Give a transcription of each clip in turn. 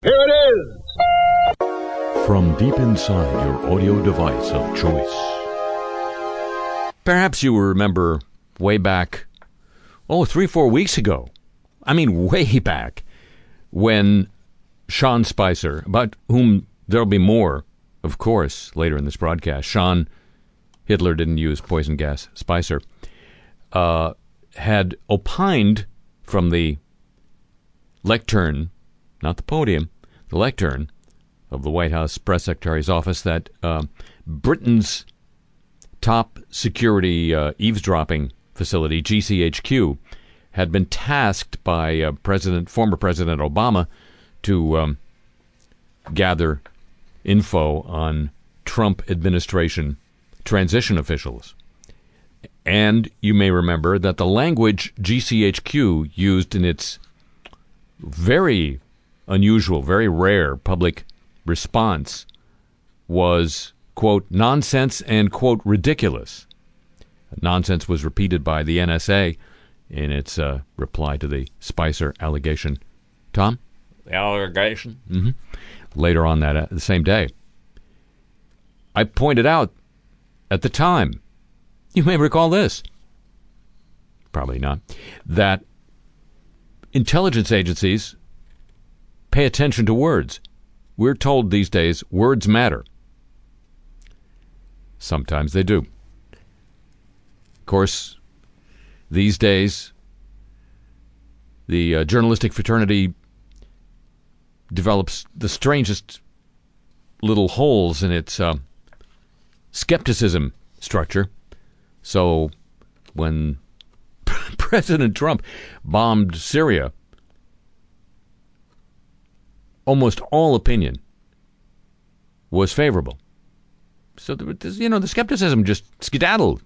Here it is! From deep inside your audio device of choice. Perhaps you remember way back, oh, three, four weeks ago. I mean, way back, when Sean Spicer, about whom there'll be more, of course, later in this broadcast. Sean Hitler didn't use poison gas. Spicer uh, had opined from the lectern, not the podium, the lectern of the White House press secretary's office that uh, Britain's top security uh, eavesdropping facility, GCHQ, had been tasked by uh, President, former President Obama, to um, gather info on Trump administration transition officials. And you may remember that the language GCHQ used in its very unusual, very rare public response was, quote, nonsense and, quote, ridiculous. Nonsense was repeated by the NSA in its uh, reply to the Spicer allegation. Tom? The allegation? Mm-hmm. Later on that uh, the same day. I pointed out at the time, you may recall this, probably not, that intelligence agencies pay attention to words. We're told these days words matter. Sometimes they do. Of course, these days, the uh, journalistic fraternity develops the strangest little holes in its uh, skepticism structure. So, when President Trump bombed Syria, almost all opinion was favorable. So, you know, the skepticism just skedaddled,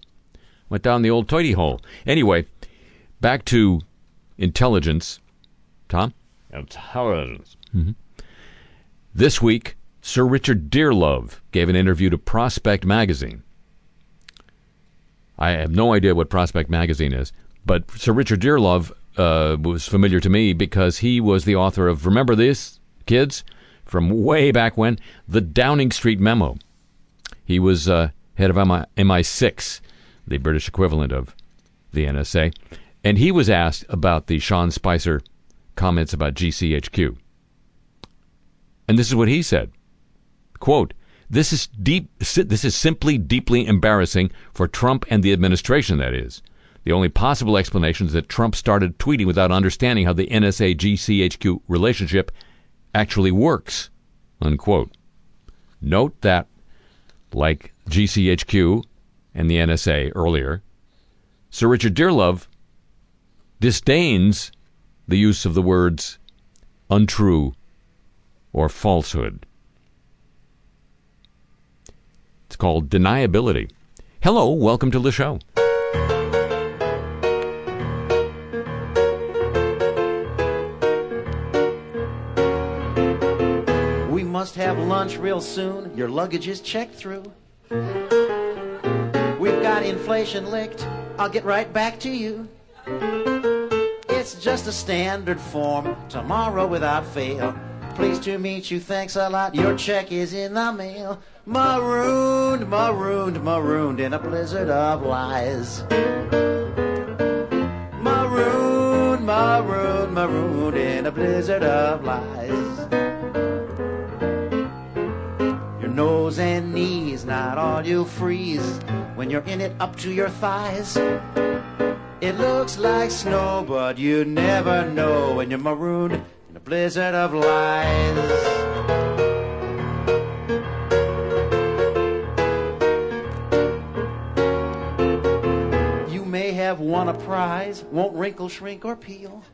went down the old toity hole. Anyway, back to intelligence. Tom? Intelligence. Mm-hmm. This week, Sir Richard Dearlove gave an interview to Prospect Magazine. I have no idea what Prospect Magazine is, but Sir Richard Dearlove uh, was familiar to me because he was the author of Remember This, Kids? From way back when, the Downing Street Memo. He was uh, head of MI- MI6, the British equivalent of the NSA, and he was asked about the Sean Spicer comments about GCHQ. And this is what he said. Quote, this is deep this is simply deeply embarrassing for Trump and the administration that is. The only possible explanation is that Trump started tweeting without understanding how the NSA GCHQ relationship actually works. Unquote. Note that like GCHQ and the NSA earlier, Sir Richard Dearlove disdains the use of the words untrue or falsehood. It's called deniability. Hello, welcome to the show. Must have lunch real soon. Your luggage is checked through. We've got inflation licked. I'll get right back to you. It's just a standard form. Tomorrow without fail. Pleased to meet you. Thanks a lot. Your check is in the mail. Marooned, marooned, marooned in a blizzard of lies. Marooned, marooned, marooned in a blizzard of lies. Nose and knees, not all you freeze when you're in it up to your thighs. It looks like snow, but you never know when you're marooned in a blizzard of lies. You may have won a prize, won't wrinkle, shrink, or peel.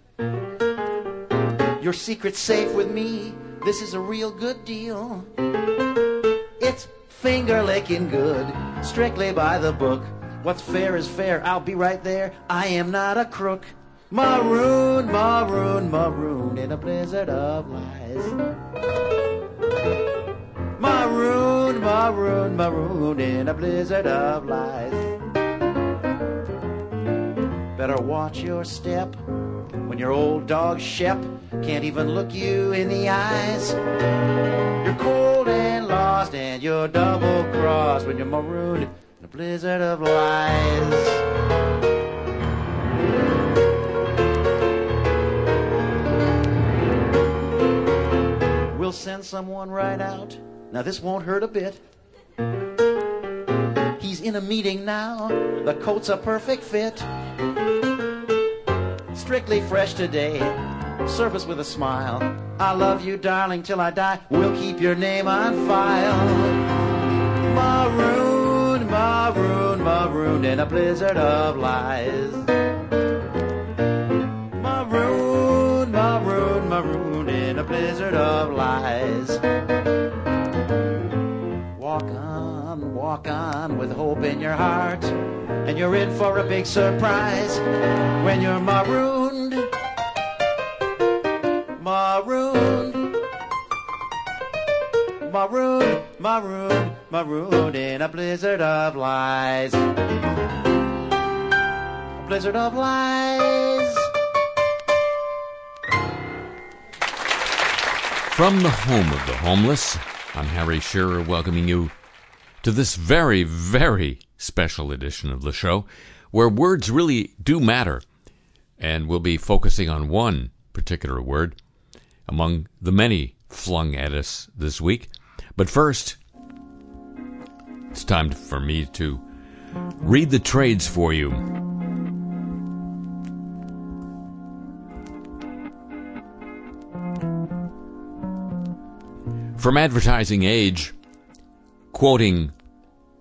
Your secret's safe with me, this is a real good deal. Finger licking good, strictly by the book. What's fair is fair, I'll be right there. I am not a crook. Maroon, maroon, maroon in a blizzard of lies. Maroon, maroon, maroon in a blizzard of lies. Better watch your step when your old dog Shep can't even look you in the eyes. You're cold lost, and you're double crossed when you're marooned in a blizzard of lies. We'll send someone right out. Now, this won't hurt a bit. He's in a meeting now. The coat's a perfect fit. Strictly fresh today. Service with a smile. I love you, darling, till I die. We'll keep your name on file. Maroon, maroon, marooned in a blizzard of lies. Maroon, maroon, marooned in a blizzard of lies. Walk on, walk on with hope in your heart. And you're in for a big surprise when you're marooned. Marooned, marooned, in a blizzard of lies. A blizzard of lies. From the home of the homeless, I'm Harry Shearer welcoming you to this very, very special edition of the show where words really do matter. And we'll be focusing on one particular word among the many flung at us this week. But first, it's time for me to read the trades for you. From Advertising Age, quoting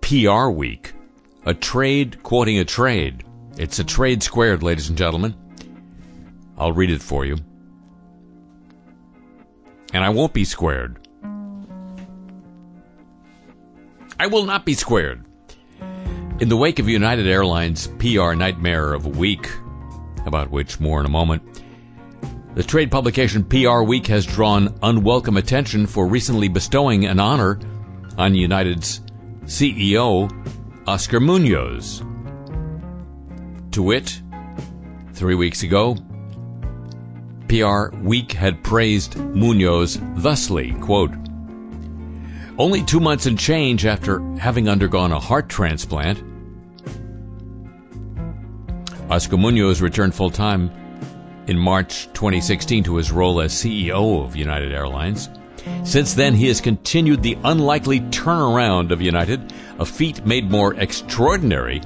PR Week, a trade quoting a trade. It's a trade squared, ladies and gentlemen. I'll read it for you. And I won't be squared. I will not be squared. In the wake of United Airlines' PR nightmare of a week, about which more in a moment, the trade publication PR Week has drawn unwelcome attention for recently bestowing an honor on United's CEO, Oscar Munoz. To wit, three weeks ago, PR Week had praised Munoz thusly, quote, only two months and change after having undergone a heart transplant, Oscar Munoz returned full time in March 2016 to his role as CEO of United Airlines. Since then, he has continued the unlikely turnaround of United, a feat made more extraordinary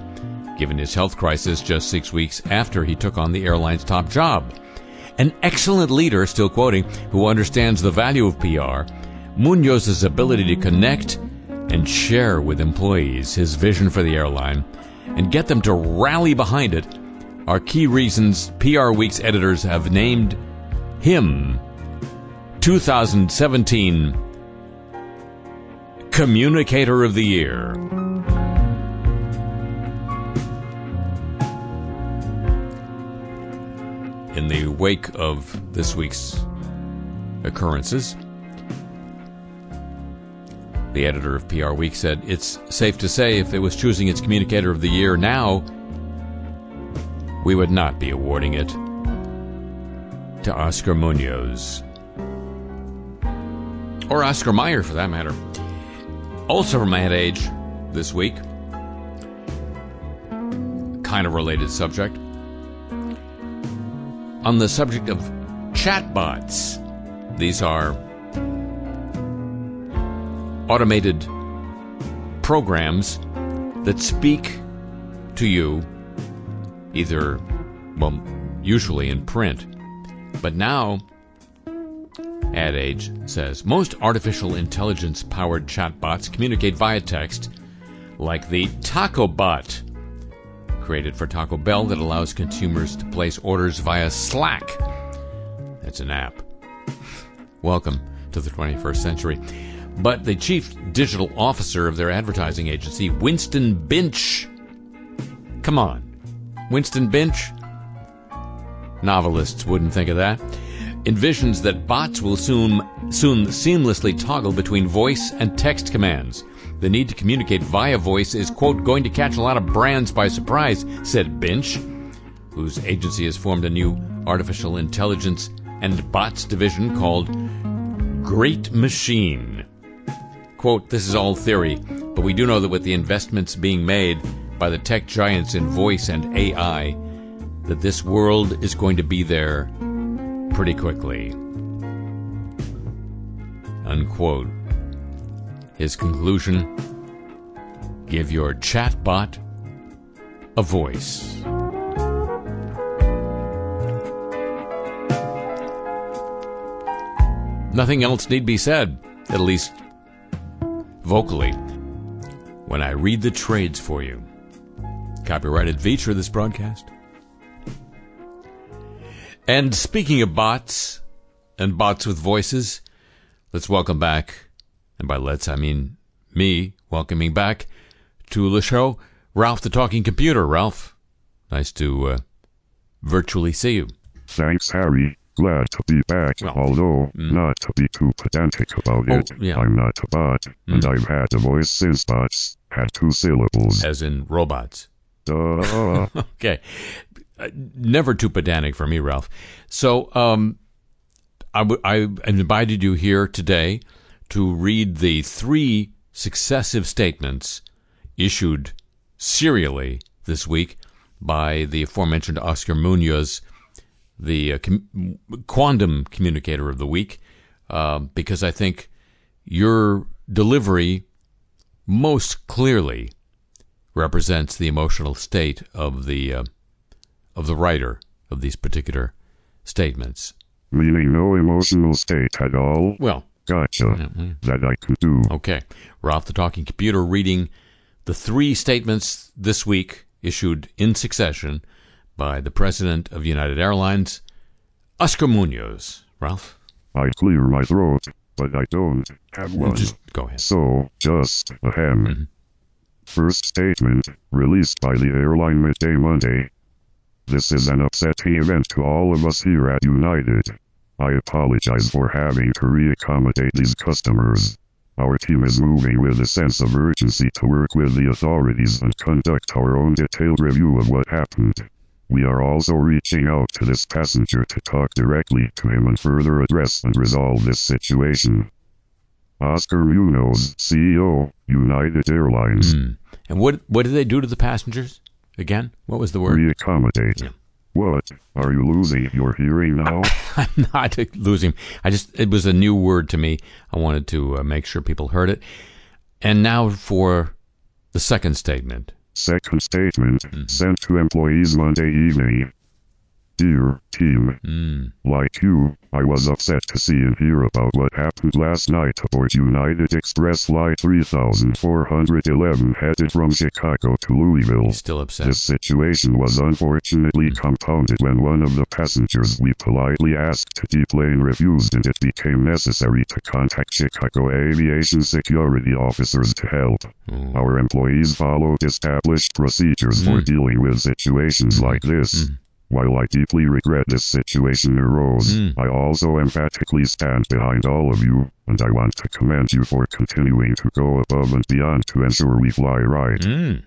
given his health crisis just six weeks after he took on the airline's top job. An excellent leader, still quoting, who understands the value of PR, Munoz's ability to connect and share with employees his vision for the airline and get them to rally behind it are key reasons PR Week's editors have named him 2017 Communicator of the Year. In the wake of this week's occurrences, the editor of PR Week said it's safe to say if it was choosing its Communicator of the Year now, we would not be awarding it to Oscar Munoz. Or Oscar Mayer, for that matter. Also from Ad Age this week, kind of related subject. On the subject of chatbots, these are automated programs that speak to you either, well, usually in print. But now, Ad Age says most artificial intelligence powered chatbots communicate via text, like the Taco Bot, created for Taco Bell that allows consumers to place orders via Slack. That's an app. Welcome to the 21st century. But the chief digital officer of their advertising agency, Winston Binch, come on, Winston Binch, novelists wouldn't think of that, envisions that bots will soon, soon seamlessly toggle between voice and text commands. The need to communicate via voice is, quote, going to catch a lot of brands by surprise, said Binch, whose agency has formed a new artificial intelligence and Bots division called Great Machine. Quote, this is all theory, but we do know that with the investments being made by the tech giants in voice and AI, that this world is going to be there pretty quickly. Unquote. His conclusion Give your chatbot a voice. Nothing else need be said, at least vocally, when I read the trades for you. Copyrighted feature of this broadcast. And speaking of bots and bots with voices, let's welcome back, and by let's I mean me welcoming back to the show, Ralph the Talking Computer. Ralph, nice to uh, virtually see you. Thanks, Harry. Glad to be back, Well, although not to be too pedantic about Oh, it. yeah. I'm not a bot, and I've had a voice since bots had two syllables. As in robots. Duh. Okay. Uh, Never too pedantic for me, Ralph. So, um, I, w- I invited you here today to read the three successive statements issued serially this week by the aforementioned Oscar Munoz, the uh, com- quantum communicator of the week, uh, because I think your delivery most clearly represents the emotional state of the uh, of the writer of these particular statements. Meaning no emotional state at all. Well, Gotcha. That I could do. okay, we're off the talking computer reading the three statements this week issued in succession by the president of United Airlines, Oscar Munoz. Ralph, I clear my throat, but I don't have one. just go ahead. So, just ahem. Mm-hmm. First statement, released by the airline midday Monday. This is an upsetting event to all of us here at United. I apologize for having to re-accommodate these customers. Our team is moving with a sense of urgency to work with the authorities and conduct our own detailed review of what happened. We are also reaching out to this passenger to talk directly to him and further address and resolve this situation. Oscar Munoz, CEO, United Airlines. And what what did they do to the passengers? Again, what was the word? Re-accommodate. Yeah. What? Are you losing your hearing now? I'm not losing. I just it was a new word to me. I wanted to uh, make sure people heard it. And now for the second statement. Second statement, mm. sent to employees Monday evening. Dear team, hmm. like you, I was upset to see and hear about what happened last night aboard United Express Flight 3411 headed from Chicago to Louisville. Still upset. This situation was unfortunately compounded when one of the passengers we politely asked to deplane refused and it became necessary to contact Chicago aviation security officers to help. Hmm. Our employees followed established procedures for hmm. dealing with situations like this. While I deeply regret this situation arose, I also emphatically stand behind all of you, and I want to commend you for continuing to go above and beyond to ensure we fly right. Mm.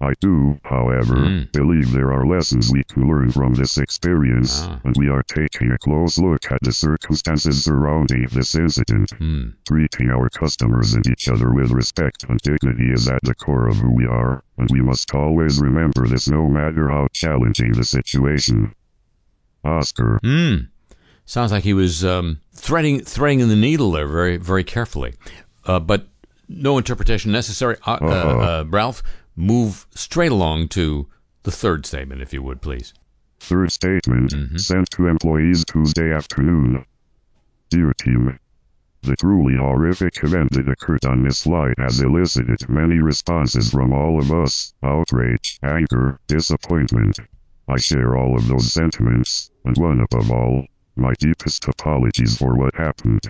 I do, however, believe there are lessons we can learn from this experience, Ah. and we are taking a close look at the circumstances surrounding this incident. Mm. Treating our customers and each other with respect and dignity is at the core of who we are, and we must always remember this no matter how challenging the situation. Oscar. Mm. Sounds like he was um, threading threading the needle there very very carefully, uh, but no interpretation necessary. Uh, uh, uh, Ralph, move straight along to the third statement, if you would, please. Third statement, mm-hmm. sent to employees Tuesday afternoon. Dear team, the truly horrific event that occurred on this flight has elicited many responses from all of us outrage, anger, disappointment. I share all of those sentiments, and one above all, my deepest apologies for what happened.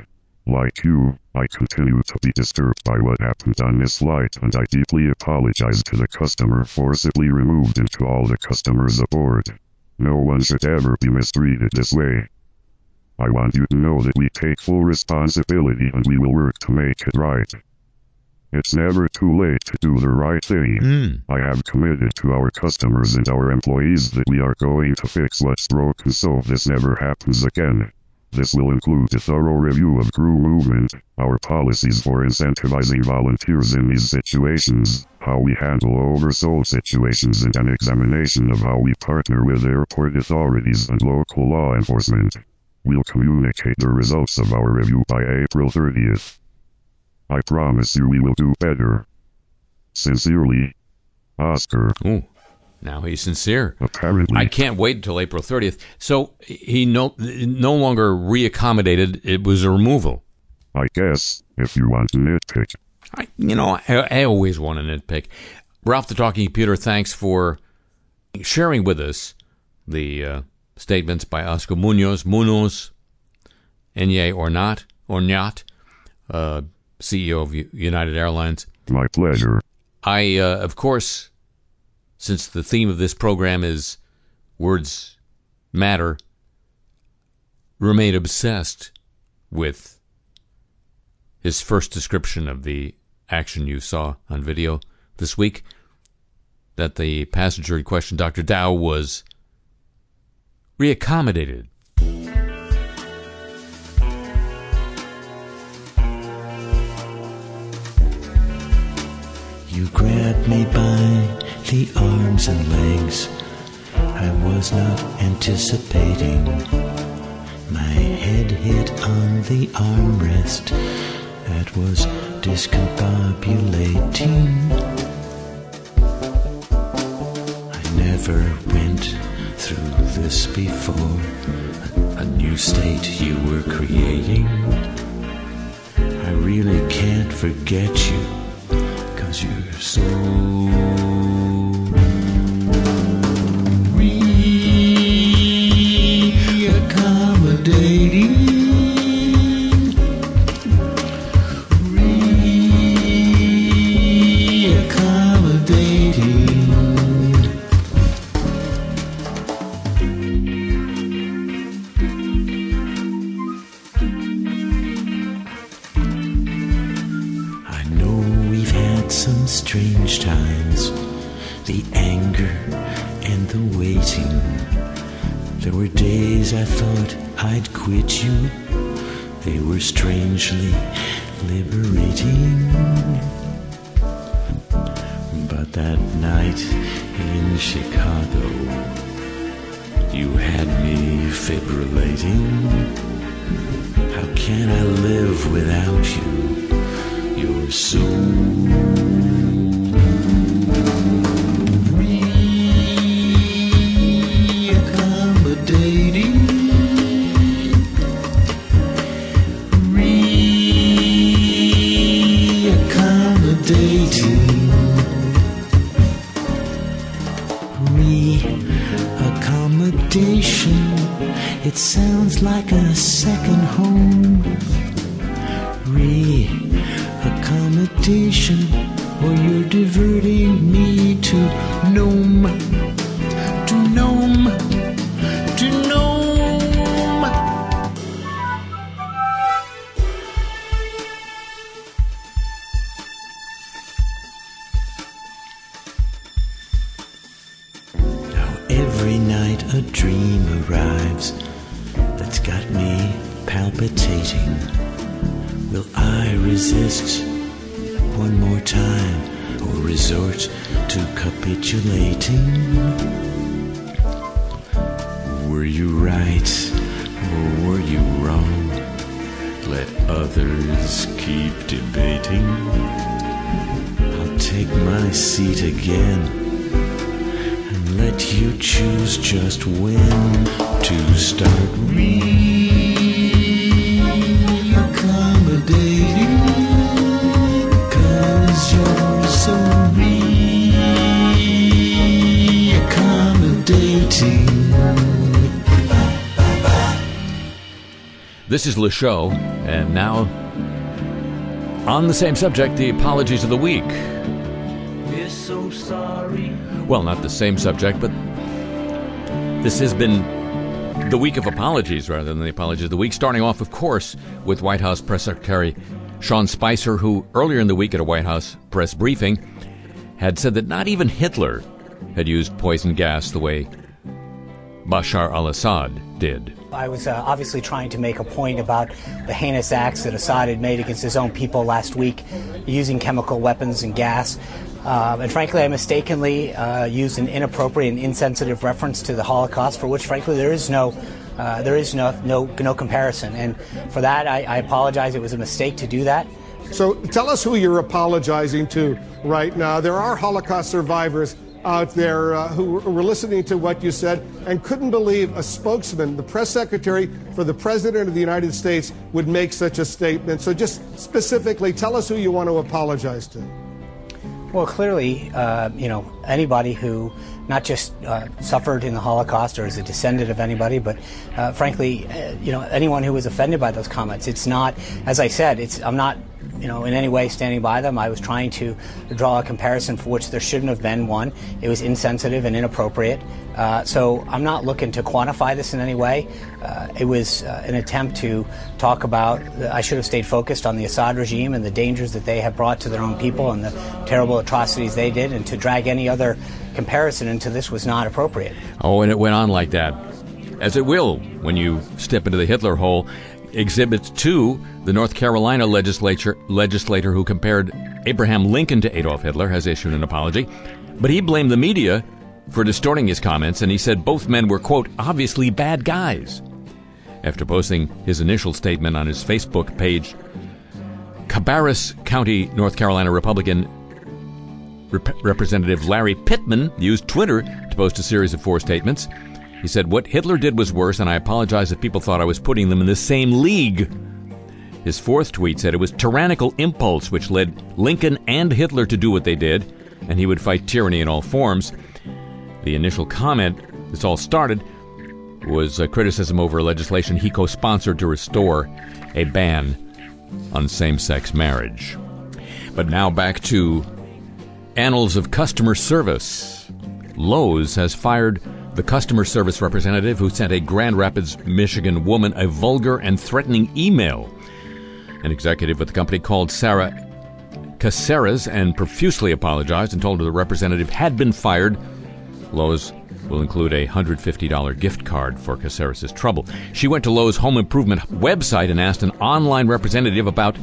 Like you, I continue to be disturbed by what happened on this flight, and I deeply apologize to the customer forcibly removed and to all the customers aboard. No one should ever be mistreated this way. I want you to know that we take full responsibility and we will work to make it right. It's never too late to do the right thing. Mm. I have committed to our customers and our employees that we are going to fix what's broken so this never happens again. This will include a thorough review of crew movement, our policies for incentivizing volunteers in these situations, how we handle oversold situations, and an examination of how we partner with airport authorities and local law enforcement. We'll communicate the results of our review by April 30th. I promise you we will do better. Sincerely, Oscar. Now he's sincere. Apparently, I can't wait until April 30th. So he no no longer reaccommodated. It was a removal. I guess, if you want to nitpick. I, you know, I, I always want to nitpick. Ralph the Talking Computer, thanks for sharing with us the uh, statements by Oscar Munoz, Munoz, Enye or not, or not, uh, CEO of United Airlines. My pleasure. I, uh, of course, since the theme of this program is words matter, remain obsessed with his first description of the action you saw on video this week. That the passenger in question, Dr. Dao, was reaccommodated. You grabbed me by the arms and legs. I was not anticipating. My head hit on the armrest that was discombobulating. I never went through this before. A new state you were creating. I really can't forget you. Cause you're so capitulating? Were you right or were you wrong? Let others keep debating. I'll take my seat again and let you choose just when to start reaccommodating. This is Le Show, and now on the same subject, the apologies of the week. We're so sorry. Well, not the same subject, but this has been the week of apologies rather than the apologies of the week. Starting off, of course, with White House Press Secretary Sean Spicer, who earlier in the week at a White House press briefing had said that not even Hitler had used poison gas the way Bashar al Assad did. I was uh, obviously trying to make a point about the heinous acts that Assad had made against his own people last week, using chemical weapons and gas. Uh, and frankly, I mistakenly uh, used an inappropriate and insensitive reference to the Holocaust, for which, frankly, there is no uh, there is no, no no comparison. And for that, I, I apologize. It was a mistake to do that. So tell us who you're apologizing to right now. There are Holocaust survivors out there uh, who were listening to what you said and couldn't believe a spokesman, the press secretary for the President of the United States, would make such a statement. So just specifically, tell us who you want to apologize to. Well, clearly, uh, you know, anybody who not just uh, suffered in the Holocaust or is a descendant of anybody, but uh, frankly, uh, you know, anyone who was offended by those comments. It's not, as I said, it's I'm not you know, in any way standing by them. I was trying to draw a comparison for which there shouldn't have been one. It was insensitive and inappropriate. Uh, so I'm not looking to quantify this in any way. Uh, it was uh, an attempt to talk about, I should have stayed focused on the Assad regime and the dangers that they have brought to their own people and the terrible atrocities they did, and to drag any other comparison into this was not appropriate. Oh, and it went on like that. As it will when you step into the Hitler hole. Exhibit 2, the North Carolina legislature legislator who compared Abraham Lincoln to Adolf Hitler has issued an apology, but he blamed the media for distorting his comments and he said both men were quote obviously bad guys. After posting his initial statement on his Facebook page, Cabarrus County, North Carolina Republican Rep- Representative Larry Pittman used Twitter to post a series of four statements. He said, What Hitler did was worse, and I apologize if people thought I was putting them in the same league. His fourth tweet said it was tyrannical impulse which led Lincoln and Hitler to do what they did, and he would fight tyranny in all forms. The initial comment, this all started, was a criticism over legislation he co sponsored to restore a ban on same sex marriage. But now back to annals of customer service. Lowe's has fired the customer service representative who sent a Grand Rapids, Michigan woman a vulgar and threatening email. An executive at the company called Sarah Caceres and profusely apologized and told her the representative had been fired. Lowe's will include a $150 gift card for Caceres' trouble. She went to Lowe's home improvement website and asked an online representative about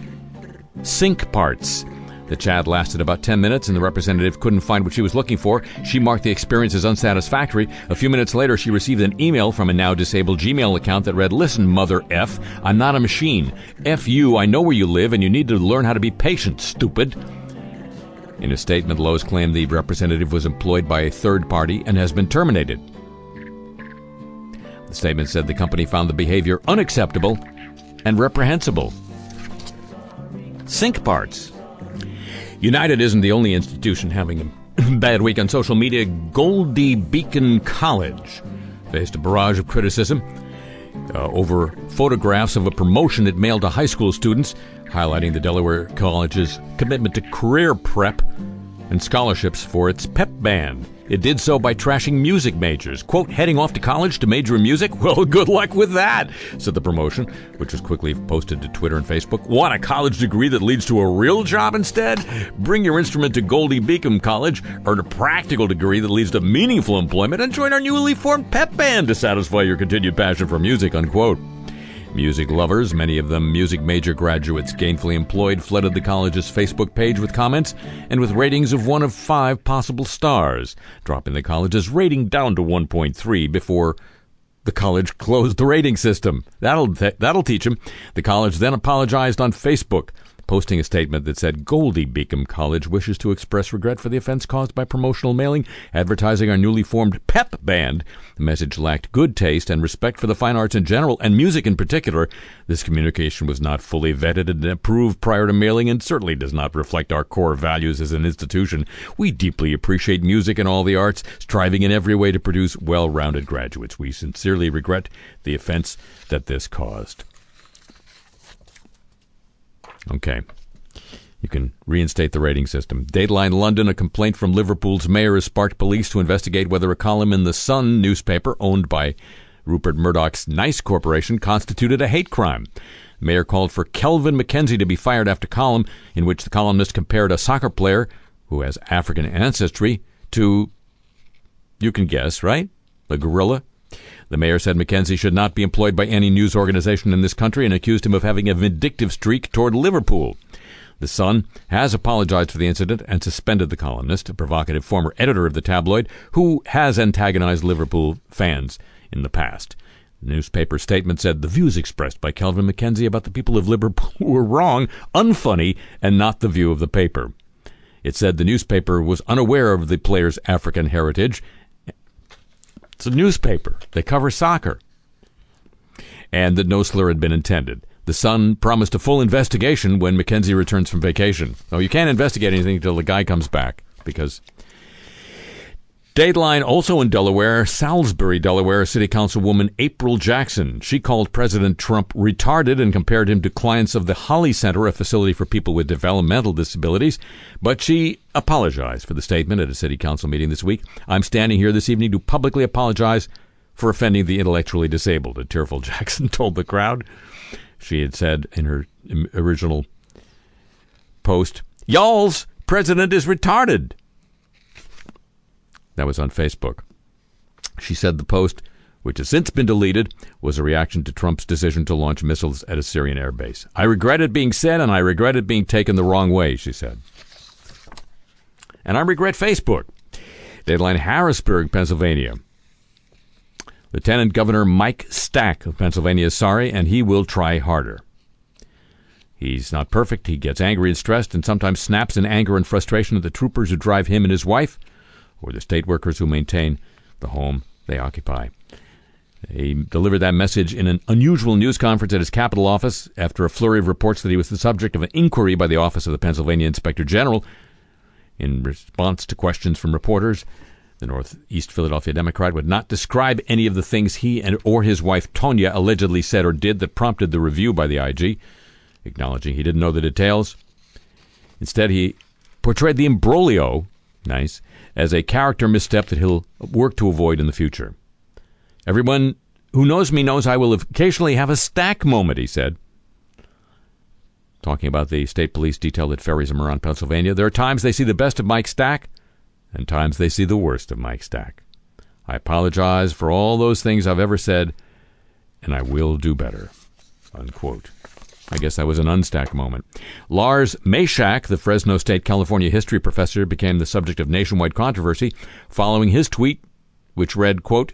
sink parts. The chat lasted about 10 minutes and the representative couldn't find what she was looking for. She marked the experience as unsatisfactory. A few minutes later, she received an email from a now disabled Gmail account that read, Listen, Mother F, I'm not a machine. F you, I know where you live and you need to learn how to be patient, stupid. In a statement, Lowe's claimed the representative was employed by a third party and has been terminated. The statement said the company found the behavior unacceptable and reprehensible. Sink parts. United isn't the only institution having a bad week on social media. Goldey-Beacom College faced a barrage of criticism uh, over photographs of a promotion it mailed to high school students, highlighting the Delaware College's commitment to career prep and scholarships for its pep band. It did so by trashing music majors. Quote, heading off to college to major in music? Well, good luck with that, said the promotion, which was quickly posted to Twitter and Facebook. Want a college degree that leads to a real job instead? Bring your instrument to Goldey-Beacom College, earn a practical degree that leads to meaningful employment, and join our newly formed pep band to satisfy your continued passion for music, unquote. Music lovers, many of them music major graduates gainfully employed, flooded the college's Facebook page with comments and with ratings of one of five possible stars, dropping the college's rating down to 1.3 before the college closed the rating system. That'll th- that'll teach him. The college then apologized on Facebook, posting a statement that said Goldey-Beacom College wishes to express regret for the offense caused by promotional mailing advertising our newly formed PEP band. The message lacked good taste and respect for the fine arts in general and music in particular. This communication was not fully vetted and approved prior to mailing and certainly does not reflect our core values as an institution. We deeply appreciate music and all the arts, striving in every way to produce well-rounded graduates. We sincerely regret the offense that this caused. Okay. You can reinstate the rating system. Dateline London, a complaint from Liverpool's mayor has sparked police to investigate whether a column in the Sun newspaper, owned by Rupert Murdoch's News Corporation, constituted a hate crime. The mayor called for Kelvin MacKenzie to be fired after column in which the columnist compared a soccer player who has African ancestry to, you can guess, right? A gorilla The mayor said Mackenzie should not be employed by any news organization in this country and accused him of having a vindictive streak toward Liverpool. The Sun has apologized for the incident and suspended the columnist, a provocative former editor of the tabloid, who has antagonized Liverpool fans in the past. The newspaper statement said the views expressed by Kelvin Mackenzie about the people of Liverpool were wrong, unfunny, and not the view of the paper. It said the newspaper was unaware of the player's African heritage. It's a newspaper. They cover soccer. And that no slur had been intended. The Sun promised a full investigation when Mackenzie returns from vacation. Oh, you can't investigate anything until the guy comes back because. Dateline also in Delaware, Salisbury, Delaware City Councilwoman April Jackson. She called President Trump retarded and compared him to clients of the Holly Center, a facility for people with developmental disabilities. But she apologized for the statement at a city council meeting this week. I'm standing here this evening to publicly apologize for offending the intellectually disabled, a tearful Jackson told the crowd she had said in her original post, Y'all's president is retarded. That was on Facebook. She said the post, which has since been deleted, was a reaction to Trump's decision to launch missiles at a Syrian airbase. I regret it being said, and I regret it being taken the wrong way, she said. And I regret Facebook. Deadline Harrisburg, Pennsylvania. Lieutenant Governor Mike Stack of Pennsylvania is sorry, and he will try harder. He's not perfect. He gets angry and stressed and sometimes snaps in anger and frustration at the troopers who drive him and his wife or the state workers who maintain the home they occupy. He delivered that message in an unusual news conference at his Capitol office after a flurry of reports that he was the subject of an inquiry by the Office of the Pennsylvania Inspector General. In response to questions from reporters, the Northeast Philadelphia Democrat would not describe any of the things he and or his wife Tonya allegedly said or did that prompted the review by the IG, acknowledging he didn't know the details. Instead, he portrayed the imbroglio, nice, as a character misstep that he'll work to avoid in the future. Everyone who knows me knows I will occasionally have a stack moment, he said. Talking about the state police detail that ferries him around Pennsylvania, there are times they see the best of Mike Stack and times they see the worst of Mike Stack. I apologize for all those things I've ever said, and I will do better. Unquote. I guess that was an unstack moment. Lars Maischak, the Fresno State California history professor, became the subject of nationwide controversy following his tweet, which read, quote,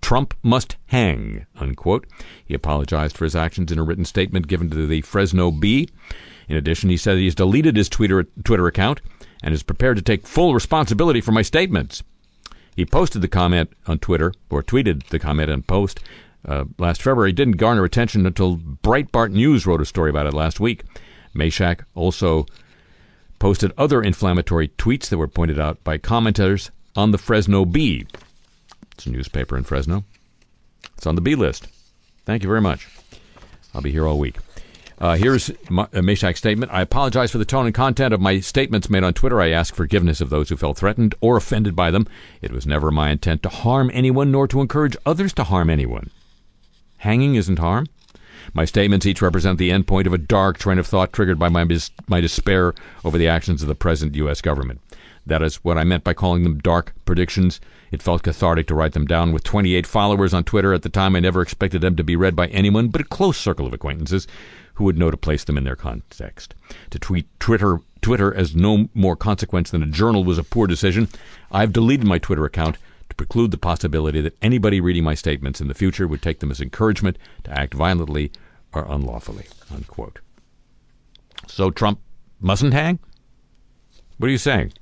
Trump must hang, unquote. He apologized for his actions in a written statement given to the Fresno Bee. In addition, he said he's deleted his Twitter, Twitter account and is prepared to take full responsibility for my statements. He posted the comment on Twitter, or tweeted the comment and post uh, last February. Didn't garner attention until Breitbart News wrote a story about it last week. Maischak also posted other inflammatory tweets that were pointed out by commenters on the Fresno Bee. It's a newspaper in Fresno. It's on the B list. Thank you very much. I'll be here all week. Uh, here's uh, Maischak's statement. I apologize for the tone and content of my statements made on Twitter. I ask forgiveness of those who felt threatened or offended by them. It was never my intent to harm anyone nor to encourage others to harm anyone. Hanging isn't harm. My statements each represent the endpoint of a dark train of thought triggered by my, mis- my despair over the actions of the present U.S. government. That is what I meant by calling them dark predictions. It felt cathartic to write them down. With 28 followers on Twitter at the time, I never expected them to be read by anyone but a close circle of acquaintances who would know to place them in their context. To tweet Twitter Twitter as no more consequence than a journal was a poor decision. I've deleted my Twitter account to preclude the possibility that anybody reading my statements in the future would take them as encouragement to act violently or unlawfully. Unquote. So Trump mustn't hang? What are you saying?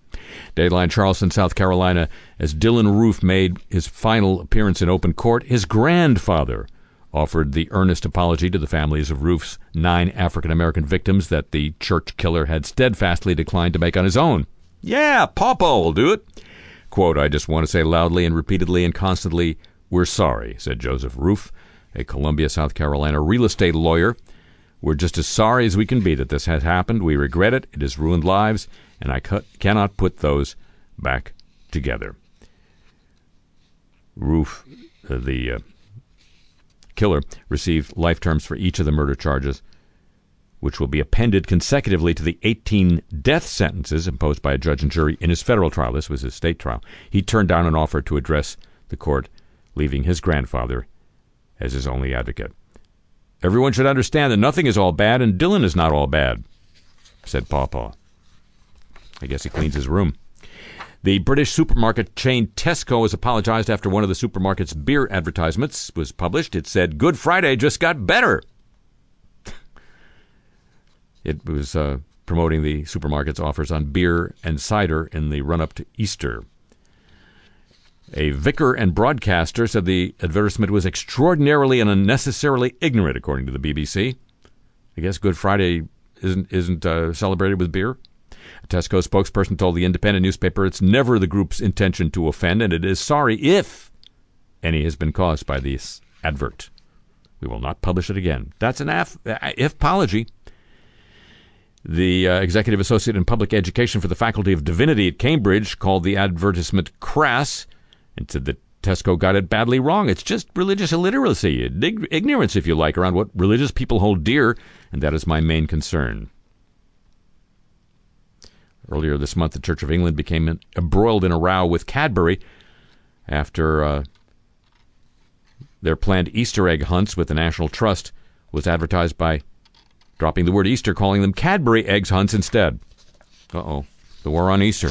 Dateline Charleston, South Carolina, as Dylann Roof made his final appearance in open court, his grandfather offered the earnest apology to the families of Roof's nine African American victims that the church killer had steadfastly declined to make on his own. Yeah, Papa will do it. Quote, I just want to say loudly and repeatedly and constantly, we're sorry, said Joseph Roof, a Columbia, South Carolina real estate lawyer. We're just as sorry as we can be that this has happened. We regret it. It has ruined lives, and I cu- cannot put those back together. Roof, uh, the uh, killer received life terms for each of the murder charges, which will be appended consecutively to the 18 death sentences imposed by a judge and jury in his federal trial. This was his state trial. He turned down an offer to address the court leaving his grandfather as his only advocate. Everyone should understand that nothing is all bad and Dylann is not all bad, said Pawpaw. I guess he cleans his room. The British supermarket chain Tesco has apologized after one of the supermarket's beer advertisements was published. It said, Good Friday just got better. It was uh, promoting the supermarket's offers on beer and cider in the run up to Easter. A vicar and broadcaster said the advertisement was extraordinarily and unnecessarily ignorant, according to the BBC. I guess Good Friday isn't isn't uh, celebrated with beer. A Tesco spokesperson told the Independent newspaper it's never the group's intention to offend, and it is sorry if any has been caused by this advert. We will not publish it again. That's an af- if apology. The uh, executive associate in public education for the Faculty of Divinity at Cambridge called the advertisement crass and said that Tesco got it badly wrong. It's just religious illiteracy, ignorance, if you like, around what religious people hold dear, and that is my main concern. Earlier this month, the Church of England became embroiled in a row with Cadbury after uh, their planned Easter egg hunts with the National Trust was advertised by dropping the word Easter, calling them Cadbury eggs hunts instead. Uh oh. The war on Easter.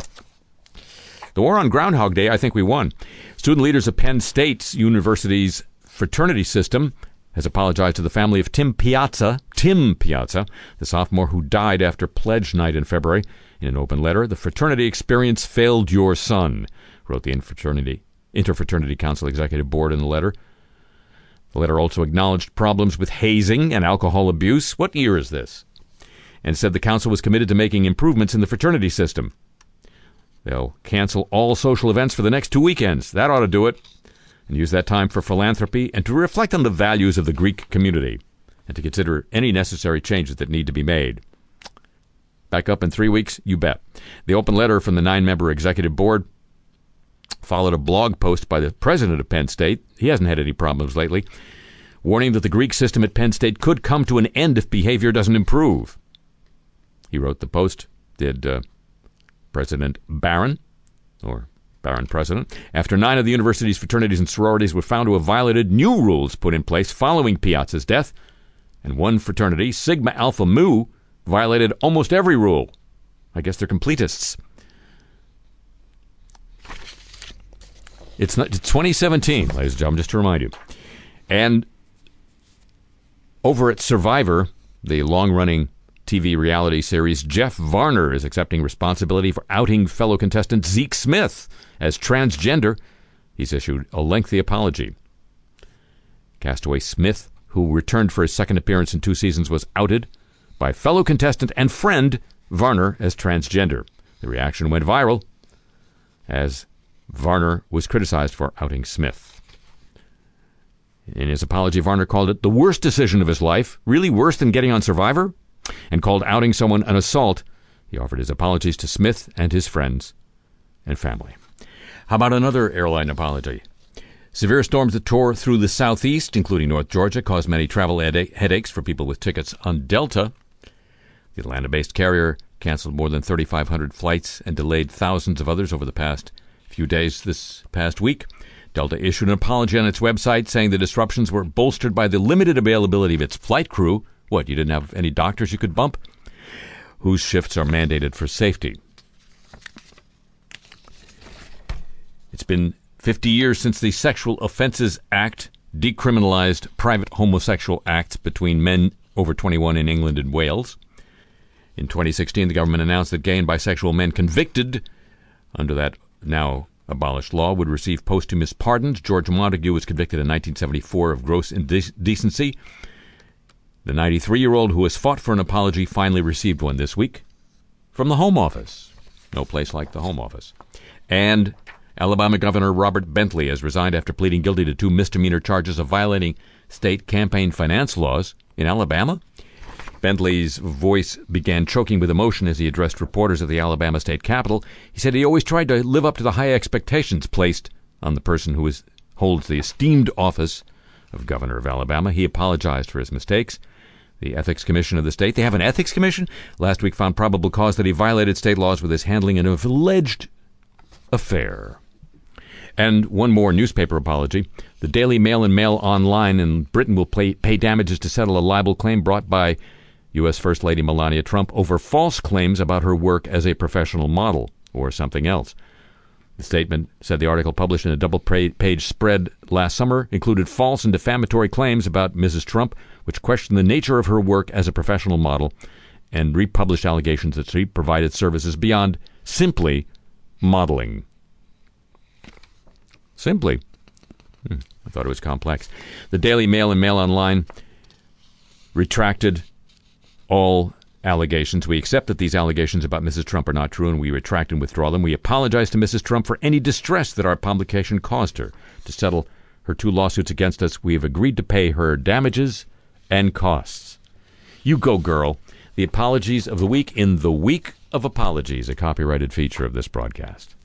The war on Groundhog Day, I think we won. Student leaders of Penn State University's fraternity system has apologized to the family of Tim Piazza, Tim Piazza, the sophomore who died after pledge night in February. In an open letter, the fraternity experience failed your son, wrote the Interfraternity, Interfraternity Council Executive Board in the letter. The letter also acknowledged problems with hazing and alcohol abuse. What year is this? And said the council was committed to making improvements in the fraternity system. They'll cancel all social events for the next two weekends. That ought to do it. And use that time for philanthropy and to reflect on the values of the Greek community and to consider any necessary changes that need to be made. Back up in three weeks? You bet. The open letter from the nine member executive board followed a blog post by the president of Penn State. He hasn't had any problems lately, warning that the Greek system at Penn State could come to an end if behavior doesn't improve. He wrote the post, did uh, President Barron, or Barron President, after nine of the university's fraternities and sororities were found to have violated new rules put in place following Piazza's death, and one fraternity, Sigma Alpha Mu, violated almost every rule. I guess they're completists. It's, not, it's 2017, ladies and gentlemen, just to remind you. And over at Survivor, the long running TV reality series, Jeff Varner is accepting responsibility for outing fellow contestant Zeke Smith as transgender. He's issued a lengthy apology. Castaway Smith, who returned for his second appearance in two seasons, was outed by fellow contestant and friend Varner as transgender. The reaction went viral as Varner was criticized for outing Smith. In his apology, Varner called it the worst decision of his life, really worse than getting on Survivor and called outing someone an assault. He offered his apologies to Smith and his friends and family. How about another airline apology? Severe storms that tore through the southeast, including North Georgia, caused many travel headaches for people with tickets on Delta. The Atlanta based carrier canceled more than 3,500 flights and delayed thousands of others over the past few days this past week. Delta issued an apology on its website saying the disruptions were bolstered by the limited availability of its flight crew what, you didn't have any doctors you could bump? Whose shifts are mandated for safety. It's been 50 years since the Sexual Offences Act decriminalized private homosexual acts between men over 21 in England and Wales. In 2016, the government announced that gay and bisexual men convicted under that now abolished law would receive posthumous pardons. George Montagu was convicted in 1974 of gross indecency the 93 year old who has fought for an apology finally received one this week from the Home Office. No place like the Home Office. And Alabama Governor Robert Bentley has resigned after pleading guilty to two misdemeanor charges of violating state campaign finance laws in Alabama. Bentley's voice began choking with emotion as he addressed reporters at the Alabama state capitol. He said he always tried to live up to the high expectations placed on the person who is, holds the esteemed office of governor of Alabama. He apologized for his mistakes the Ethics Commission of the state. They have an Ethics Commission. Last week found probable cause that he violated state laws with his handling of an alleged affair. And one more newspaper apology. The Daily Mail and Mail Online in Britain will pay, pay damages to settle a libel claim brought by U.S. First Lady Melania Trump over false claims about her work as a professional model or something else. The statement said the article published in a double page spread last summer included false and defamatory claims about Mrs. Trump, which questioned the nature of her work as a professional model, and republished allegations that she provided services beyond simply modeling. Simply. Hmm, I thought it was complex. The Daily Mail and Mail Online retracted all allegations. We accept that these allegations about Mrs. Trump are not true and we retract and withdraw them. We apologize to Mrs. Trump for any distress that our publication caused her. To settle her two lawsuits against us, we have agreed to pay her damages and costs. You go, girl. The apologies of the week in the week of apologies, a copyrighted feature of this broadcast.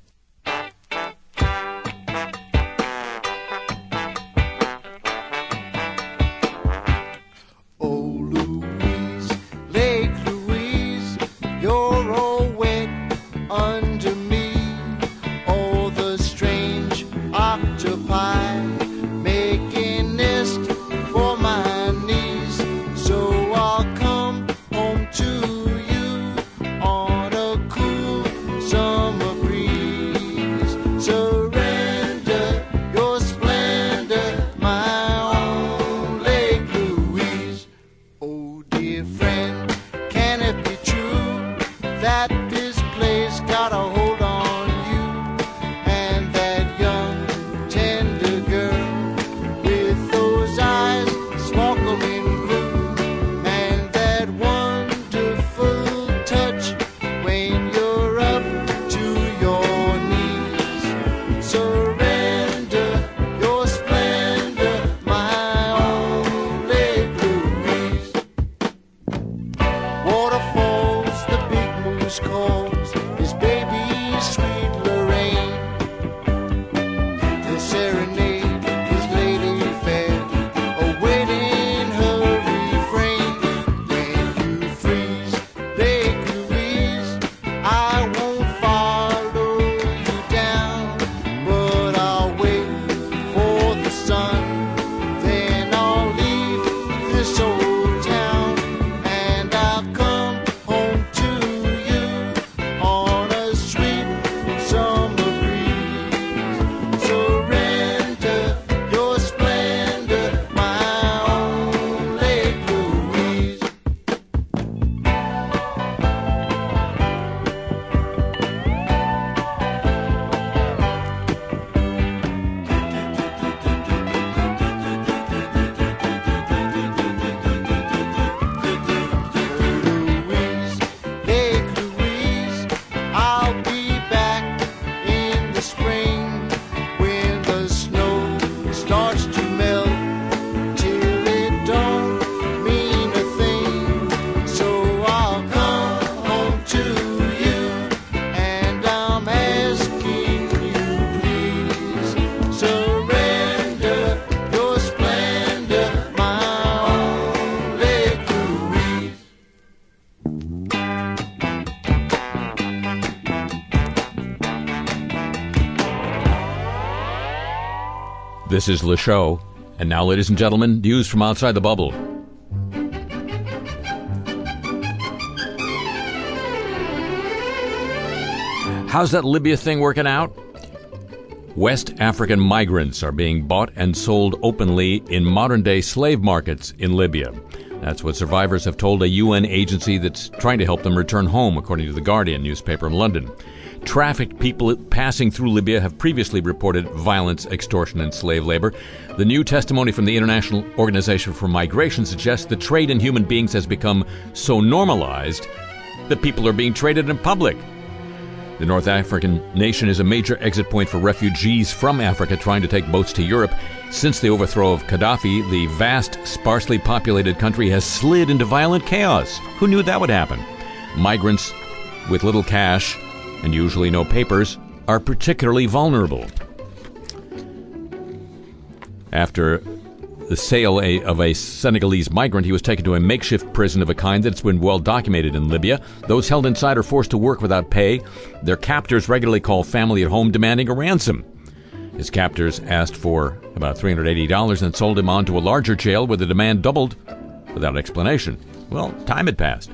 This is Le Show. And now, ladies and gentlemen, news from outside the bubble. How's that Libya thing working out? West African migrants are being bought and sold openly in modern day slave markets in Libya. That's what survivors have told a UN agency that's trying to help them return home, according to The Guardian newspaper in London. Trafficked people passing through Libya have previously reported violence, extortion, and slave labor. The new testimony from the International Organization for Migration suggests the trade in human beings has become so normalized that people are being traded in public. The North African nation is a major exit point for refugees from Africa trying to take boats to Europe. Since the overthrow of Gaddafi, the vast, sparsely populated country has slid into violent chaos. Who knew that would happen? Migrants with little cash and usually no papers, are particularly vulnerable. After the sale of a Senegalese migrant, he was taken to a makeshift prison of a kind that's been well documented in Libya. Those held inside are forced to work without pay. Their captors regularly call family at home demanding a ransom. His captors asked for about $380 and sold him on to a larger jail where the demand doubled without explanation. Well, time had passed.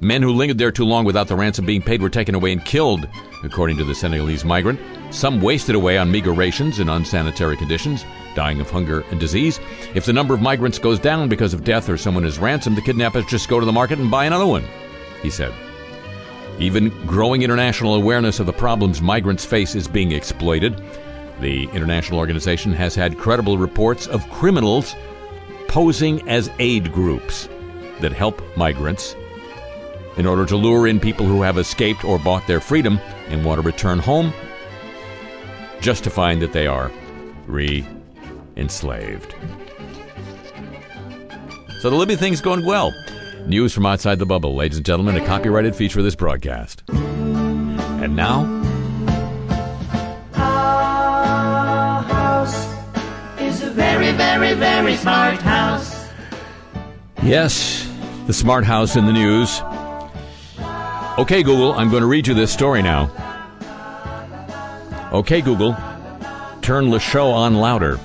Men who lingered there too long without the ransom being paid were taken away and killed, according to the Senegalese migrant. Some wasted away on meager rations in unsanitary conditions, dying of hunger and disease. If the number of migrants goes down because of death or someone is ransomed, the kidnappers just go to the market and buy another one, he said. Even growing international awareness of the problems migrants face is being exploited. The international organization has had credible reports of criminals posing as aid groups that help migrants in order to lure in people who have escaped or bought their freedom and want to return home, justifying that they are re enslaved. So the Libby thing's going well. News from outside the bubble, ladies and gentlemen, a copyrighted feature of this broadcast. And now, Our house is a very, very, very smart house. yes, the smart house in the news. Okay, Google, I'm going to read you this story now. Okay, Google, turn the show on louder.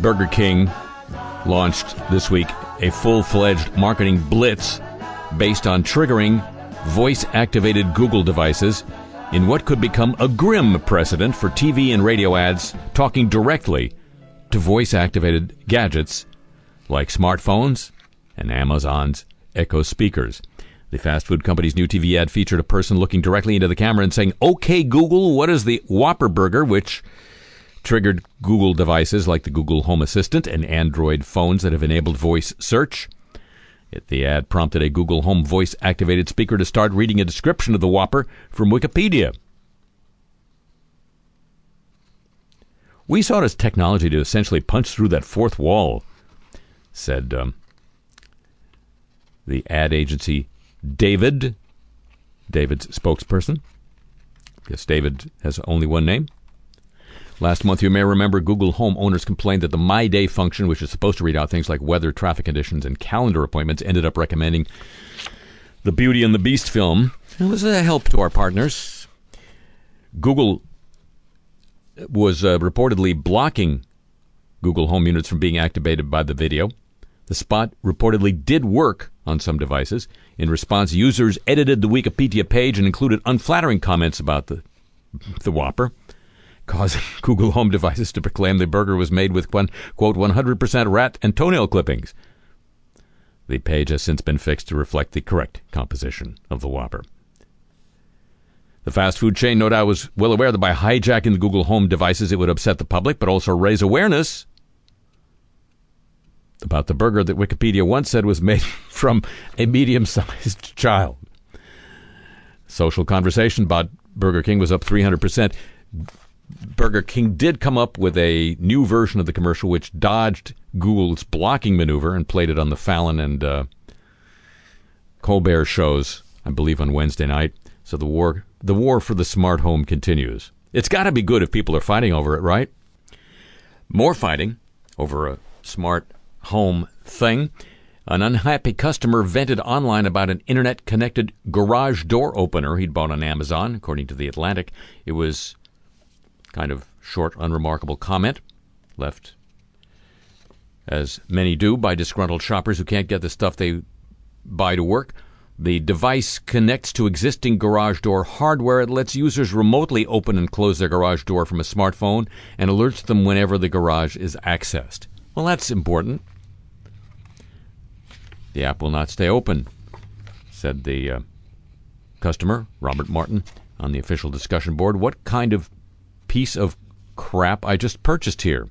Burger King launched this week a full fledged marketing blitz based on triggering voice activated Google devices in what could become a grim precedent for TV and radio ads talking directly to voice activated gadgets like smartphones and Amazon's Echo speakers. The fast food company's new TV ad featured a person looking directly into the camera and saying, Okay, Google, what is the Whopper Burger? which triggered Google devices like the Google Home Assistant and Android phones that have enabled voice search. The ad prompted a Google Home voice activated speaker to start reading a description of the Whopper from Wikipedia. We saw it as technology to essentially punch through that fourth wall, said um, the ad agency David, David's spokesperson. Yes, David has only one name. Last month, you may remember Google Home owners complained that the My Day function, which is supposed to read out things like weather, traffic conditions, and calendar appointments, ended up recommending the Beauty and the Beast film. It was a help to our partners. Google was uh, reportedly blocking Google Home units from being activated by the video. The spot reportedly did work on some devices. In response, users edited the Wikipedia page and included unflattering comments about the the Whopper causing Google Home devices to proclaim the burger was made with one, quote, 100% rat and toenail clippings. The page has since been fixed to reflect the correct composition of the Whopper. The fast food chain, no doubt, was well aware that by hijacking the Google Home devices, it would upset the public, but also raise awareness about the burger that Wikipedia once said was made from a medium sized child. Social conversation about Burger King was up 300%. Burger King did come up with a new version of the commercial which dodged Google's blocking maneuver and played it on the Fallon and uh, Colbert shows, I believe, on Wednesday night. So the war, the war for the smart home continues. It's got to be good if people are fighting over it, right? More fighting over a smart home thing. An unhappy customer vented online about an internet connected garage door opener he'd bought on Amazon, according to The Atlantic. It was kind of short, unremarkable comment left, as many do, by disgruntled shoppers who can't get the stuff they buy to work. The device connects to existing garage door hardware. It lets users remotely open and close their garage door from a smartphone and alerts them whenever the garage is accessed. Well, that's important. The app will not stay open, said the uh, customer, Robert Martin, on the official discussion board. What kind of piece of crap I just purchased here?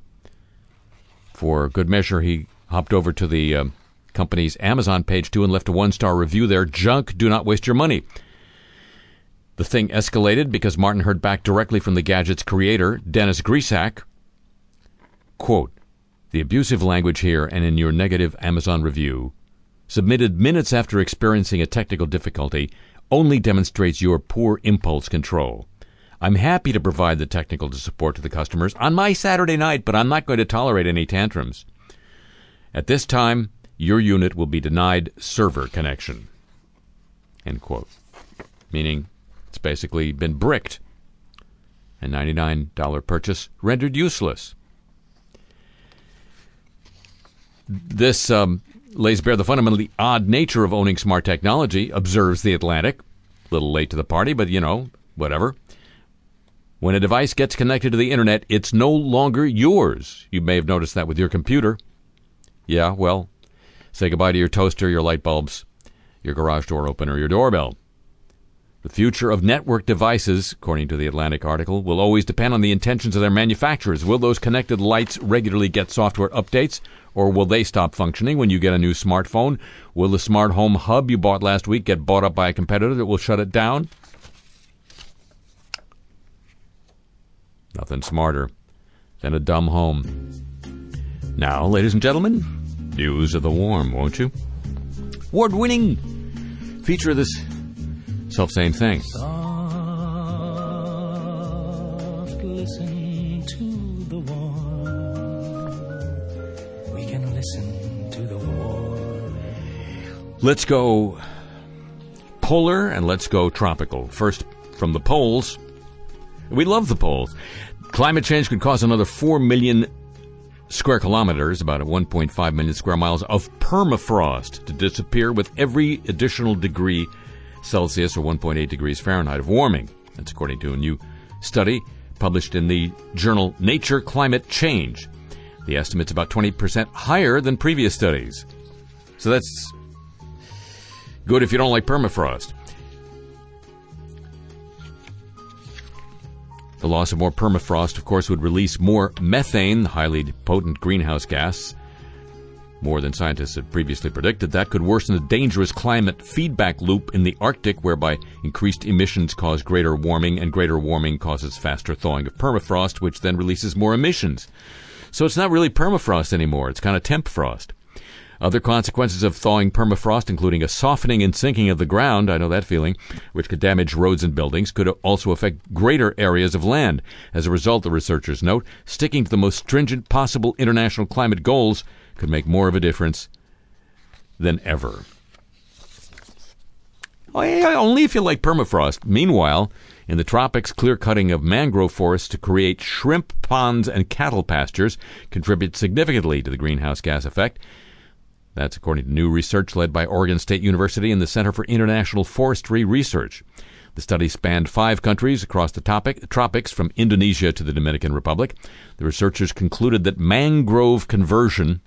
For good measure, he hopped over to the uh, company's Amazon page too and left a one star review there. Junk, do not waste your money. The thing escalated because Martin heard back directly from the gadget's creator, Dennis Grisak. Quote, the abusive language here and in your negative Amazon review, submitted minutes after experiencing a technical difficulty, only demonstrates your poor impulse control. I'm happy to provide the technical support to the customers on my Saturday night, but I'm not going to tolerate any tantrums. At this time, your unit will be denied server connection. End quote. Meaning it's basically been bricked and $99 purchase rendered useless. This um, lays bare the fundamentally odd nature of owning smart technology, observes The Atlantic. A little late to the party, but you know, whatever. When a device gets connected to the internet, it's no longer yours. You may have noticed that with your computer. Yeah, well, say goodbye to your toaster, your light bulbs, your garage door opener, your doorbell. The future of network devices, according to the Atlantic article, will always depend on the intentions of their manufacturers. Will those connected lights regularly get software updates, or will they stop functioning when you get a new smartphone? Will the smart home hub you bought last week get bought up by a competitor that will shut it down? Nothing smarter than a dumb home. Now, ladies and gentlemen, news of the warm, won't you? Award winning feature of this self same thing. Listen to the warm. We can listen to the warm. Let's go polar and let's go tropical. First, from the poles. We love the poles. Climate change could cause another 4 million square kilometers, about 1.5 million square miles, of permafrost to disappear with every additional degree Celsius or 1.8 degrees Fahrenheit of warming. That's according to a new study published in the journal Nature Climate Change. The estimate's about 20% higher than previous studies. So that's good if you don't like permafrost. The loss of more permafrost, of course, would release more methane, the highly potent greenhouse gas. More than scientists had previously predicted, that could worsen the dangerous climate feedback loop in the Arctic, whereby increased emissions cause greater warming, and greater warming causes faster thawing of permafrost, which then releases more emissions. So it's not really permafrost anymore, it's kind of temp frost. Other consequences of thawing permafrost, including a softening and sinking of the ground, I know that feeling, which could damage roads and buildings, could also affect greater areas of land. As a result, the researchers note, sticking to the most stringent possible international climate goals could make more of a difference than ever. Oh, Only if you like permafrost. Meanwhile, in the tropics, clear cutting of mangrove forests to create shrimp ponds and cattle pastures contributes significantly to the greenhouse gas effect. That's according to new research led by Oregon State University and the Center for International Forestry Research. The study spanned five countries across the topic, tropics, from Indonesia to the Dominican Republic. The researchers concluded that mangrove conversion.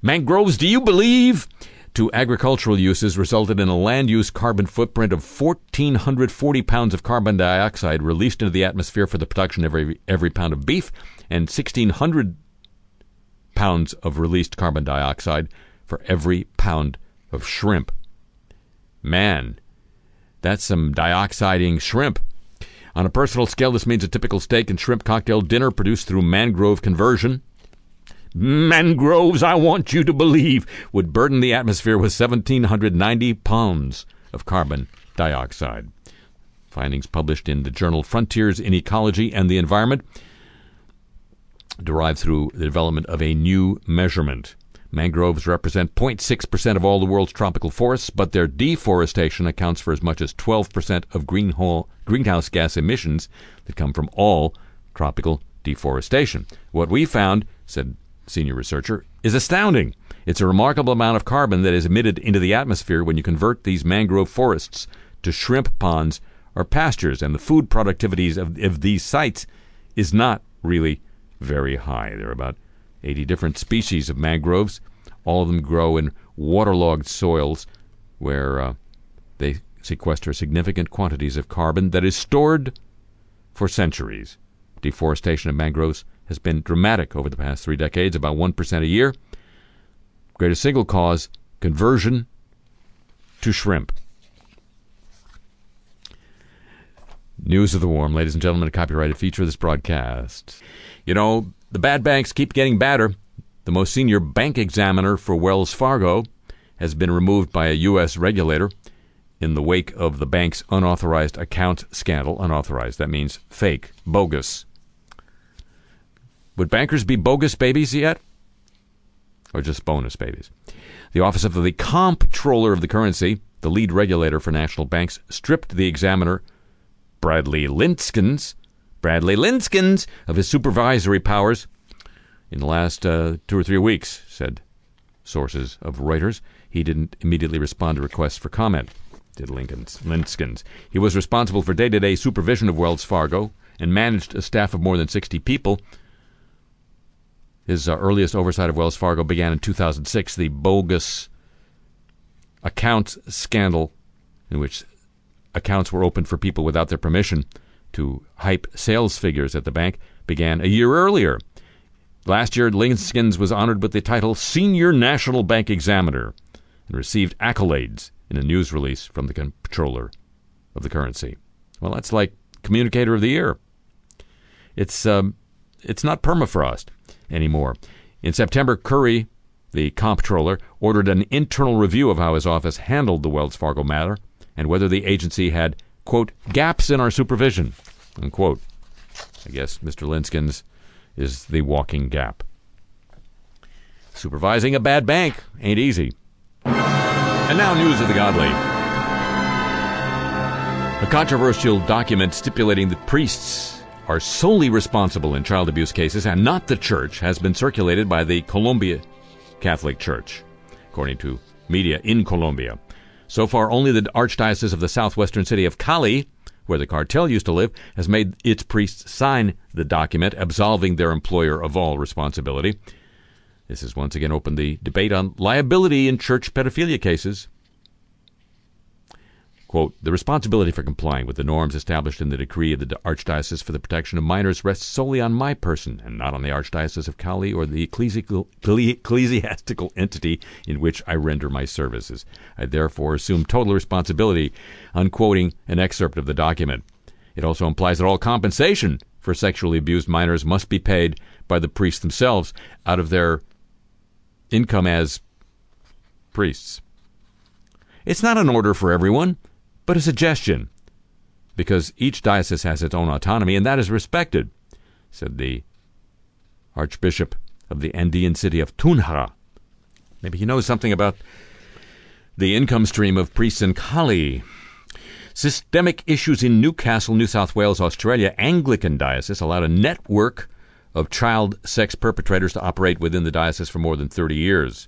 Mangroves, do you believe? To agricultural uses resulted in a land use carbon footprint of 1,440 pounds of carbon dioxide released into the atmosphere for the production of every, every pound of beef and 1,600 pounds of released carbon dioxide for every pound of shrimp. Man, that's some dioxiding shrimp. On a personal scale, this means a typical steak and shrimp cocktail dinner produced through mangrove conversion. Mangroves, I want you to believe, would burden the atmosphere with 1,790 pounds of carbon dioxide. Findings published in the journal Frontiers in Ecology and the Environment derived through the development of a new measurement. Mangroves represent 0.6% of all the world's tropical forests, but their deforestation accounts for as much as 12% of greenhouse gas emissions that come from all tropical deforestation. What we found, said senior researcher, is astounding. It's a remarkable amount of carbon that is emitted into the atmosphere when you convert these mangrove forests to shrimp ponds or pastures, and the food productivities of, of these sites is not really very high. There are about 80 different species of mangroves. All of them grow in waterlogged soils where uh, they sequester significant quantities of carbon that is stored for centuries. Deforestation of mangroves has been dramatic over the past three decades, about 1% a year. Greatest single cause conversion to shrimp. News of the Warm, ladies and gentlemen, a copyrighted feature of this broadcast. You know, the bad banks keep getting badder. The most senior bank examiner for Wells Fargo has been removed by a U.S. regulator in the wake of the bank's unauthorized account scandal. Unauthorized, that means fake, bogus. Would bankers be bogus babies yet? Or just bonus babies? The Office of the Comptroller of the Currency, the lead regulator for national banks, stripped the examiner Bradley Linskens, Bradley Linskens, of his supervisory powers in the last uh, two or three weeks, said sources of Reuters. He didn't immediately respond to requests for comment, did Lincoln's, Linskens. He was responsible for day to day supervision of Wells Fargo and managed a staff of more than 60 people. His uh, earliest oversight of Wells Fargo began in 2006, the bogus accounts scandal in which accounts were opened for people without their permission to hype sales figures at the bank began a year earlier. Last year, Linskens was honored with the title Senior National Bank Examiner and received accolades in a news release from the comptroller of the currency. Well, that's like Communicator of the Year. It's um, it's not permafrost anymore. In September, Curry, the comptroller, ordered an internal review of how his office handled the Wells Fargo matter and whether the agency had quote gaps in our supervision unquote. I guess Mr. Linskens is the walking gap. Supervising a bad bank ain't easy. And now, news of the godly. A controversial document stipulating that priests are solely responsible in child abuse cases and not the church has been circulated by the Colombia Catholic Church, according to media in Colombia. So far, only the Archdiocese of the southwestern city of Cali, where the cartel used to live, has made its priests sign the document absolving their employer of all responsibility. This has once again opened the debate on liability in church pedophilia cases. Quote, the responsibility for complying with the norms established in the decree of the Archdiocese for the protection of minors rests solely on my person and not on the Archdiocese of Cali or the ecclesiastical entity in which I render my services. I therefore assume total responsibility, unquoting an excerpt of the document. It also implies that all compensation for sexually abused minors must be paid by the priests themselves out of their income as priests. It's not an order for everyone but a suggestion, because each diocese has its own autonomy, and that is respected, said the Archbishop of the Andean city of Tunja. Maybe he knows something about the income stream of priests in Cali. Systemic issues in Newcastle, New South Wales, Australia. Anglican diocese allowed a network of child sex perpetrators to operate within the diocese for more than 30 years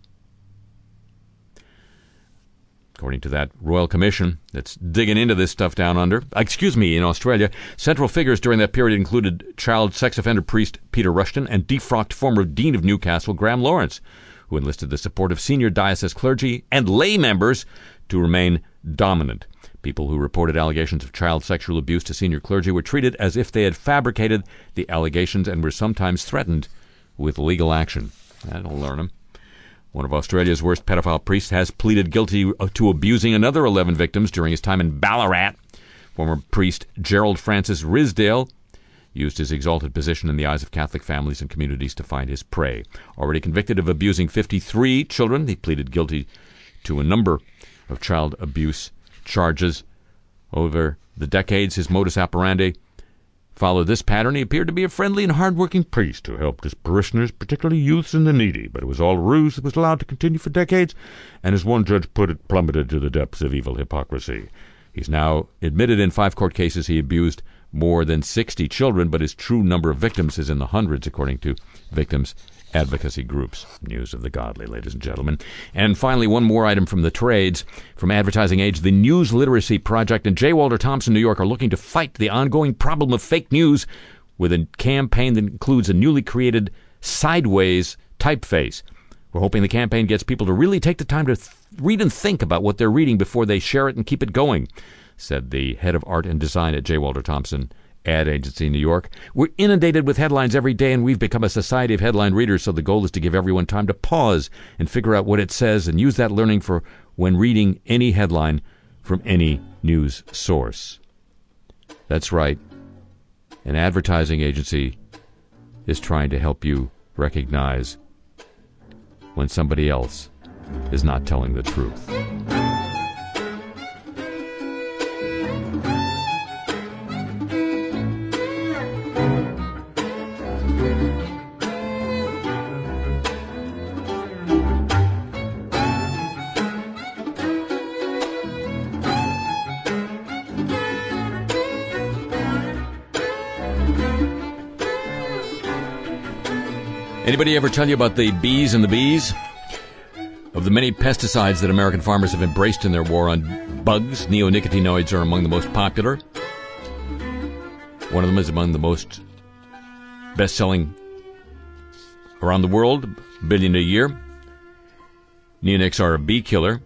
according to that royal commission that's digging into this stuff down under. Uh, excuse me, in Australia, central figures during that period included child sex offender priest Peter Rushton and defrocked former dean of Newcastle Graeme Lawrence, who enlisted the support of senior diocese clergy and lay members to remain dominant. People who reported allegations of child sexual abuse to senior clergy were treated as if they had fabricated the allegations and were sometimes threatened with legal action. That'll learn them. One of Australia's worst pedophile priests has pleaded guilty uh, to abusing another 11 victims during his time in Ballarat. Former priest Gerald Francis Ridsdale used his exalted position in the eyes of Catholic families and communities to find his prey. Already convicted of abusing 53 children, he pleaded guilty to a number of child abuse charges. Over the decades, his modus operandi followed this pattern, he appeared to be a friendly and hard-working priest who helped his parishioners, particularly youths and the needy. But it was all a ruse that was allowed to continue for decades, and as one judge put it, plummeted to the depths of evil hypocrisy. He's now admitted in five court cases he abused more than 60 children, but his true number of victims is in the hundreds, according to victims advocacy groups. News of the godly, ladies and gentlemen. And finally, one more item from the trades. From Advertising Age, the News Literacy Project and J. Walter Thompson, New York, are looking to fight the ongoing problem of fake news with a campaign that includes a newly created sideways typeface. We're hoping the campaign gets people to really take the time to th- read and think about what they're reading before they share it and keep it going, said the head of art and design at J. Walter Thompson, ad agency in New York. We're inundated with headlines every day, and we've become a society of headline readers, so the goal is to give everyone time to pause and figure out what it says and use that learning for when reading any headline from any news source. That's right. An advertising agency is trying to help you recognize when somebody else is not telling the truth. Anybody ever tell you about the bees and the bees? Of the many pesticides that American farmers have embraced in their war on bugs, neonicotinoids are among the most popular. One of them is among the most best selling around the world, billion a year. Neonics are a bee killer,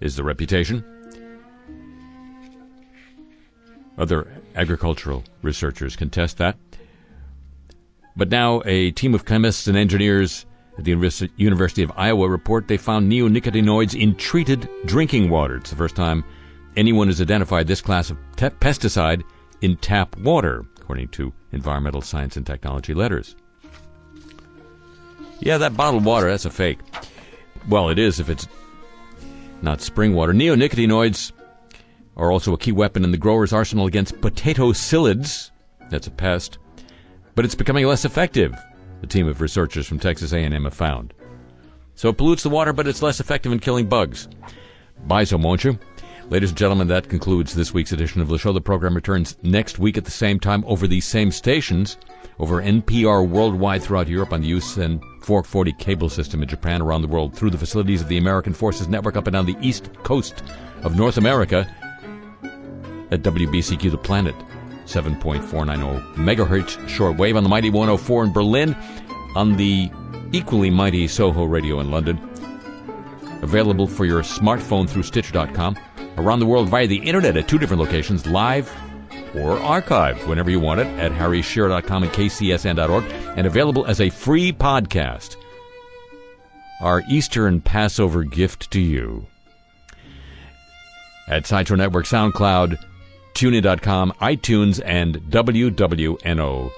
is the reputation. Other agricultural researchers contest that. But now a team of chemists and engineers at the University of Iowa report they found neonicotinoids in treated drinking water. It's the first time anyone has identified this class of te- pesticide in tap water, according to Environmental Science and Technology letters. Yeah, that bottled water, that's a fake. Well, it is if it's not spring water. Neonicotinoids are also a key weapon in the grower's arsenal against potato psyllids. That's a pest. But it's becoming less effective, the team of researchers from Texas A&M have found. So it pollutes the water, but it's less effective in killing bugs. Buy some, won't you? Ladies and gentlemen, that concludes this week's edition of the show. The program returns next week at the same time over these same stations, over NPR worldwide throughout Europe on the USEN 440 cable system in Japan, around the world through the facilities of the American Forces Network up and down the east coast of North America at WBCQ The Planet, 7.490 megahertz shortwave on the mighty 104 in Berlin, on the equally mighty Soho radio in London. Available for your smartphone through Stitcher.com. Around the world via the internet at two different locations, live or archived whenever you want it at harryshearer.com and kcsn.org, and available as a free podcast. Our Easter and Passover gift to you. At Sideshow Network, SoundCloud, TuneIn.com, iTunes, and WWNO.org.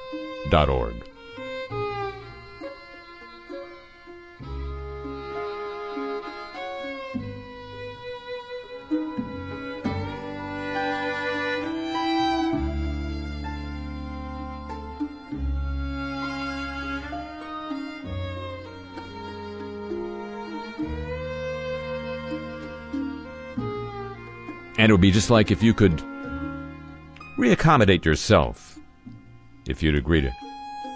And it would be just like if you could reaccommodate yourself if you'd agree to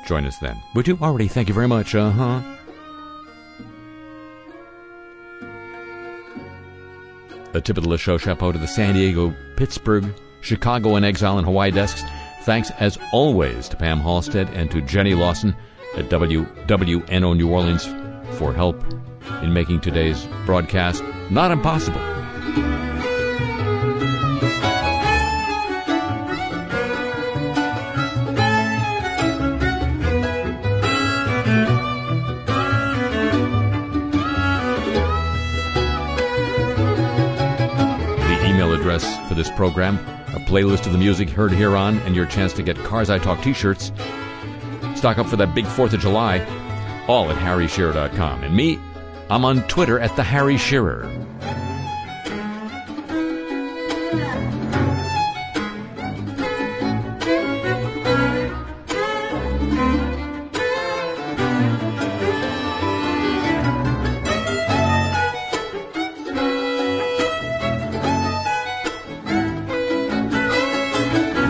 join us then. Would you? Already, thank you very much. Uh huh. A tip of the show chapeau to the San Diego, Pittsburgh, Chicago, and Exile and Hawaii desks. Thanks as always to Pam Halstead and to Jenny Lawson at WWNO New Orleans for help in making today's broadcast not impossible. This program, a playlist of the music heard here on, and your chance to get Cars I Talk t-shirts. Stock up for that big 4th of July, all at harryshearer.com. And me, I'm on Twitter at the Harry Shearer.